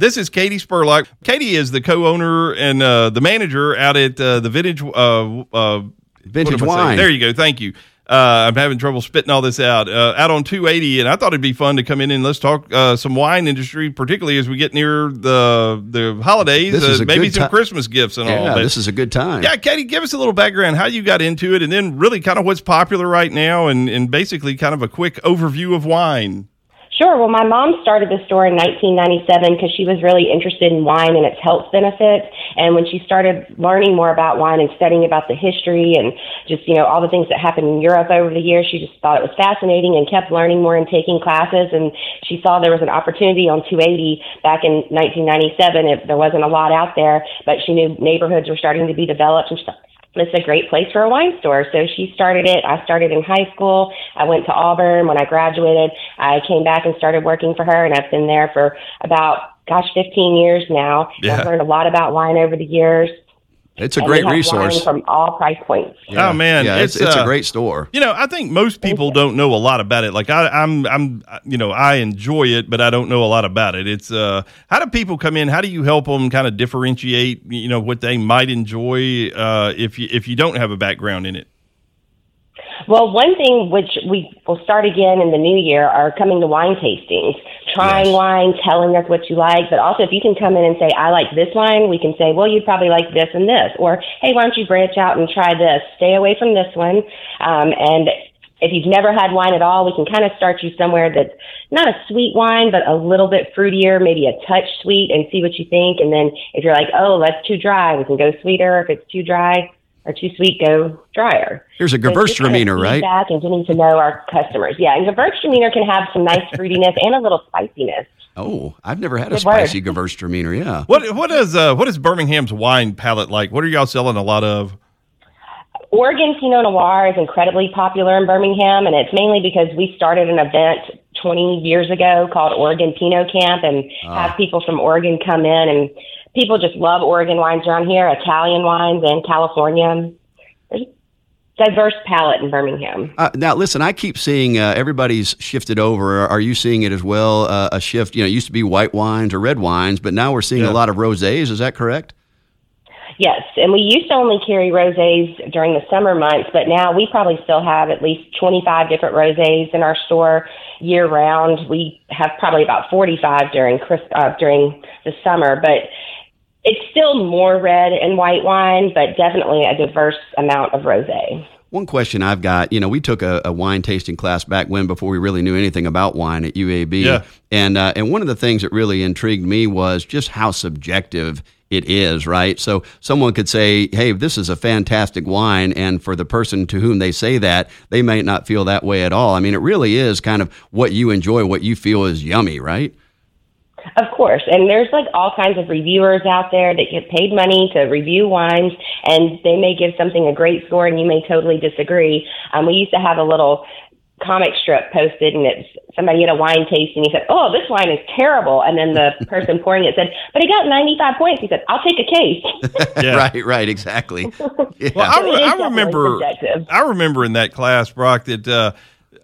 This is Katie Spurlock. Katie is the co-owner and uh, the manager out at uh, the Vintage uh, uh, Vintage? Wine. There you go. Thank you. Uh, I'm having trouble spitting all this out. Uh, out on 280, and I thought it'd be fun to come in and let's talk uh, some wine industry, particularly as we get near the the holidays. This is uh, a maybe some Christmas gifts and all. Yeah, this is a good time. yeah, Katie, give us a little background how you got into it, and then really kind of what's popular right now, and and basically kind of a quick overview of wine. Sure. Well, my mom started the store in 1997 because she was really interested in wine and its health benefits. And when she started learning more about wine and studying about the history and just, you know, all the things that happened in Europe over the years, she just thought it was fascinating and kept learning more and taking classes. And she saw there was an opportunity on 280 back in 1997. If there wasn't a lot out there, but she knew neighborhoods were starting to be developed and she thought, it's a great place for a wine store. So she started it. I started in high school. I went to Auburn. When I graduated, I came back and started working for her, and I've been there for about, gosh, 15 years now. Yeah. I've learned a lot about wine over the years. It's a and great resource. From all price points. Oh man, yeah, it's, it's, it's, uh, a great store. You know, I think most people don't know a lot about it. Like I, I'm, I'm, you know, I enjoy it, but I don't know a lot about it. It's uh, how do people come in? How do you help them kind of differentiate? You know, what they might enjoy uh, if you if you don't have a background in it. Well, one thing which we will start again in the new year are coming to wine tastings, trying Yes. wine, telling us what you like, but also if you can come in and say, I like this wine, we can say, well, you'd probably like this and this. Or, hey, why don't you branch out and try this? Stay away from this one. Um, and if you've never had wine at all, we can kind of start you somewhere that's not a sweet wine, but a little bit fruitier, maybe a touch sweet, and see what you think. And then if you're like, oh, that's too dry, we can go sweeter. If it's too dry or too sweet, go drier. Here's a So it's kind of right? Feedback and getting to know our customers. Yeah, and Gewürztraminer can have some nice fruitiness and a little spiciness. Oh, I've never had a spicy word. spicy Gewürztraminer. Yeah. What what is uh, what is Birmingham's wine palette like? What are y'all selling a lot of? Oregon Pinot Noir is incredibly popular in Birmingham, and it's mainly because we started an event 20 years ago called Oregon Pinot Camp and have people from Oregon come in, and people just love Oregon wines around here, Italian wines and California. There's a diverse palette in Birmingham. Uh, now, listen, I keep seeing uh, everybody's shifted over. Are you seeing it as well? Uh, a shift, you know, it used to be white wines or red wines, but now we're seeing Yeah. a lot of rosés. Is that correct? Yes, and we used to only carry rosés during the summer months, but now we probably still have at least 25 different rosés in our store year round. We have probably about 45 during Chris, uh, during the summer, but it's still more red and white wine, but definitely a diverse amount of rosé. One question I've got, you know, we took a, a wine tasting class back when before we really knew anything about wine at UAB, Yeah. and uh, and one of the things that really intrigued me was just how subjective it is, right? So someone could say, "Hey, this is a fantastic wine," and for the person to whom they say that, they may not feel that way at all. I mean, it really is kind of what you enjoy, what you feel is yummy, right? Of course, and there's like all kinds of reviewers out there that get paid money to review wines, and they may give something a great score, and you may totally disagree. Um, we used to have a little comic strip posted, and it's somebody had a wine tasting. And he said, "Oh, this wine is terrible," and then the person pouring it said, "But he got 95 points." He said, "I'll take a case." Yeah. right, right, exactly. Yeah. Well, I, re- I remember subjective. I remember in that class, Brock, that uh,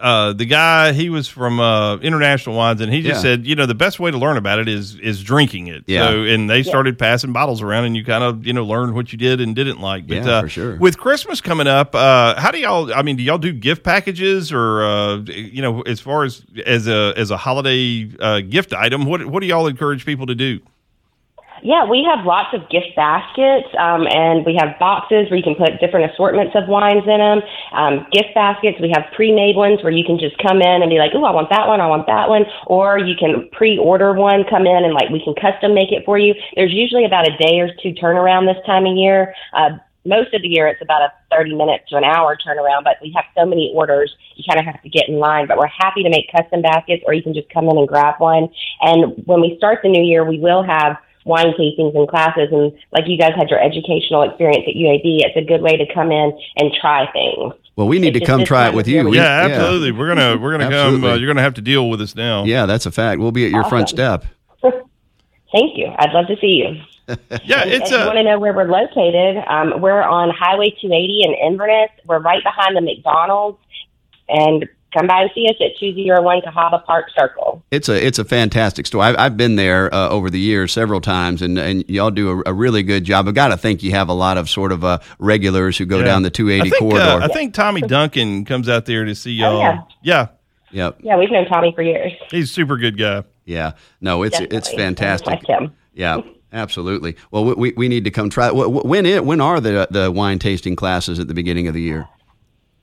uh, the guy he was from uh, International Wines, and he just Yeah. said, you know, the best way to learn about it is is drinking it. Yeah. So, and they started passing bottles around, and you kind of you know learned what you did and didn't like. But, Yeah, uh, for sure. With Christmas coming up, uh, how do y'all? I mean, do y'all do gift packages or uh, you know, as far as as a as a holiday uh, gift item, what what do y'all encourage people to do? Yeah, we have lots of gift baskets, um, and we have boxes where you can put different assortments of wines in them. Um, gift baskets, we have pre-made ones where you can just come in and be like, "Oh, I want that one, I want that one," or you can pre-order one, come in and like we can custom make it for you. There's usually about a day or two turnaround this time of year. Uh, most of the year, it's about a 30 minute to an hour turnaround, but we have so many orders, you kind of have to get in line. But we're happy to make custom baskets, or you can just come in and grab one. And when we start the new year, we will have wine tastings and classes. And like you guys had your educational experience at UAB, it's a good way to come in and try things. Well, we need It's to come try it with you. year. We- Yeah, absolutely. We're gonna we're gonna come. Uh, you're gonna have to deal with us now. Yeah, that's a fact. We'll be at your front step. Thank you. I'd love to see you. yeah. And It's if you a want to know where we're located, um, we're on Highway 280 in Inverness. We're right behind the McDonald's and come by and see us at 201 Cahaba Park Circle. It's a it's a fantastic store. I've, I've been there uh, over the years several times, and, and y'all do a, a really good job. I've got to think you have a lot of sort of uh, regulars who go Yeah. down the 280 I think, corridor. uh, I think Tommy Duncan comes out there to see y'all. Oh, yeah. yeah, yep. Yeah, we've known Tommy for years. he's a super good guy. Yeah. No, it's it's fantastic. Like him. Yeah. Absolutely. Well, we, we, we need to come try. wh- wh- When it, when are the the wine tasting classes at the beginning of the year?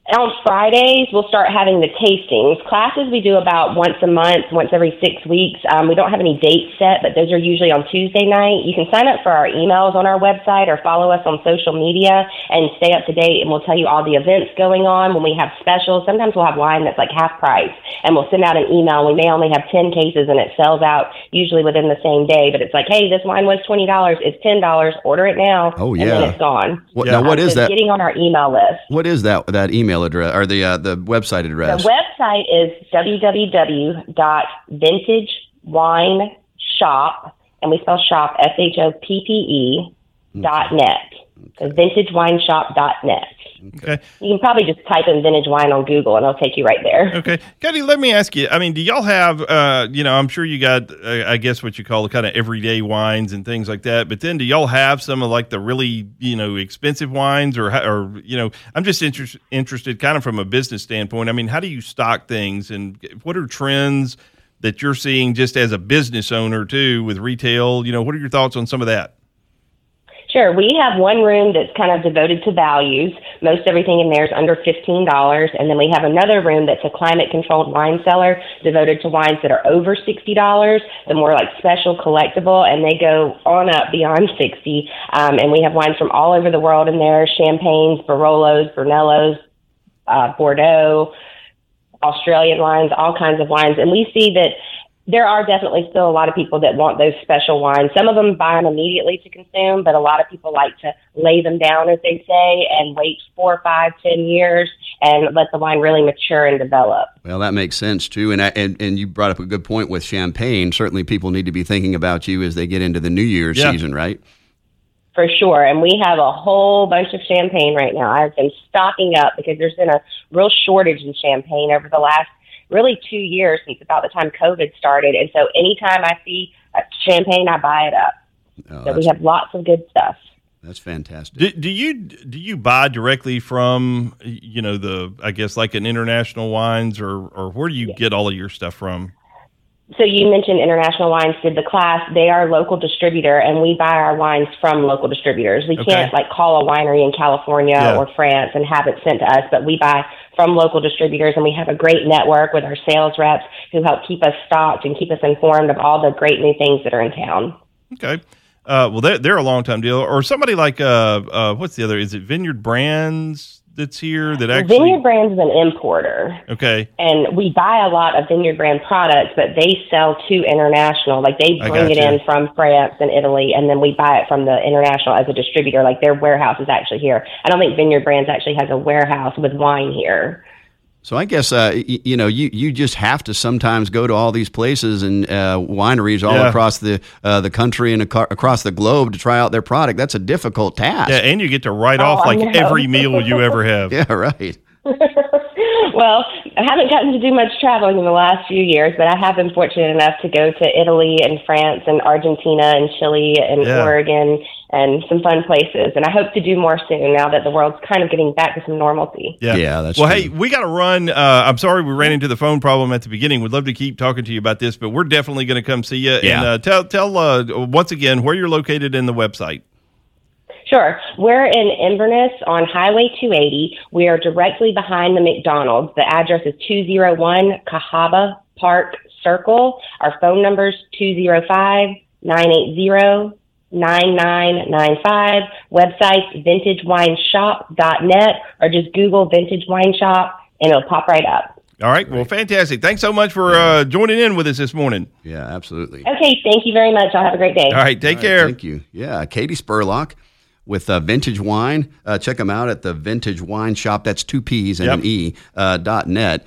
On Fridays, we'll start having the tastings. Classes we do about once a month, once every six weeks. Um, we don't have any dates set, but those are usually on Tuesday night. You can sign up for our emails on our website or follow us on social media and stay up to date, and we'll tell you all the events going on when we have specials. Sometimes we'll have wine that's like half price, and we'll send out an email. We may only have 10 cases, and it sells out usually within the same day, but it's like, hey, this wine was $20. It's $10. Order it now. Oh, yeah. And yeah. then it's gone. What, Yeah. Now, what Um, is so that? Getting on our email list. What is that that email address or the uh, the website address? The website is www.vintageWineshop, and we spell shop S H O P P E dot net. So vintageWineshop.net. Okay. You can probably just type in vintage wine on Google, and it'll take you right there. Okay, Katie, let me ask you. I mean, do y'all have, uh, you know, I'm sure you got, uh, I guess, what you call the kind of everyday wines and things like that. But then, do y'all have some of like the really, you know, expensive wines, or, or you know, I'm just interest, interested, kind of from a business standpoint. I mean, how do you stock things, and what are trends that you're seeing just as a business owner too with retail? You know, what are your thoughts on some of that? Sure. We have one room that's kind of devoted to values. Most everything in there is under $15. And then we have another room that's a climate controlled wine cellar devoted to wines that are over $60, the more like special collectible, and they go on up beyond 60 um, And we have wines from all over the world in there champagnes, Barolos, Brunellos, uh, Bordeaux, Australian wines, all kinds of wines. And we see that there are definitely still a lot of people that want those special wines. Some of them buy them immediately to consume, but a lot of people like to lay them down, as they say, and wait four, five, ten years and let the wine really mature and develop. Well, that makes sense too, and, I, and and you brought up a good point with champagne. Certainly, people need to be thinking about you as they get into the New Year's Yeah. season, right? For sure. And we have a whole bunch of champagne right now. I've been stocking up because there's been a real shortage in champagne over the last really two years since about the time COVID started. And so anytime I see champagne, I buy it up. Oh, So we have lots of good stuff. that's fantastic. Do, do you do you buy directly from you know the I guess like an international wines or or where do you get all of your stuff from? So you mentioned International Wines did the class. They are a local distributor, and we buy our wines from local distributors. We Okay. can't like call a winery in California Yeah. or France and have it sent to us, but we buy from local distributors, and we have a great network with our sales reps who help keep us stocked and keep us informed of all the great new things that are in town. Okay. Uh, well, they're, they're a long time deal. Or somebody like, uh, uh, what's the other? Is it Vineyard Brands that's here that actually? Vineyard Brands is an importer. Okay. and we buy a lot of Vineyard brand products, but they sell to international. Like they bring it gotcha. in from France and Italy, and then we buy it from the international as a distributor. Like their warehouse is actually here. I don't think Vineyard Brands actually has a warehouse with wine here. So I guess uh, y- you know you you just have to sometimes go to all these places and uh, wineries all Yeah. across the uh, the country and aco- across the globe to try out their product. That's a difficult task. Yeah, and you get to write Oh, off I like know. every meal you ever have. Yeah, right. well, I haven't gotten to do much traveling in the last few years, but I have been fortunate enough to go to Italy and France and Argentina and Chile and Yeah. Oregon and some fun places. And I hope to do more soon now that the world's kind of getting back to some normalcy. Yeah, Yeah, that's well. true. Hey, we got to run. Uh, I'm sorry we ran into the phone problem at the beginning. We'd love to keep talking to you about this, but we're definitely going to come see you. And Yeah. uh, tell tell uh, once again where you're located in the website. Sure. We're in Inverness on Highway 280. We are directly behind the McDonald's. The address is 201 Cahaba Park Circle. Our phone number is 205 980 9995. Website vintageWineshop.net or just Google Vintage Wine Shop and it'll pop right up. All right. Well, fantastic. Thanks so much for uh, joining in with us this morning. Yeah, absolutely. Okay. Thank you very much. I'll have a great day. All right. Take All right, care. Thank you. Yeah, Katie Spurlock with uh, Vintage Wine. Uh, check them out at the Vintage Wine Shop. That's two P's and Yep. an E uh, dot net.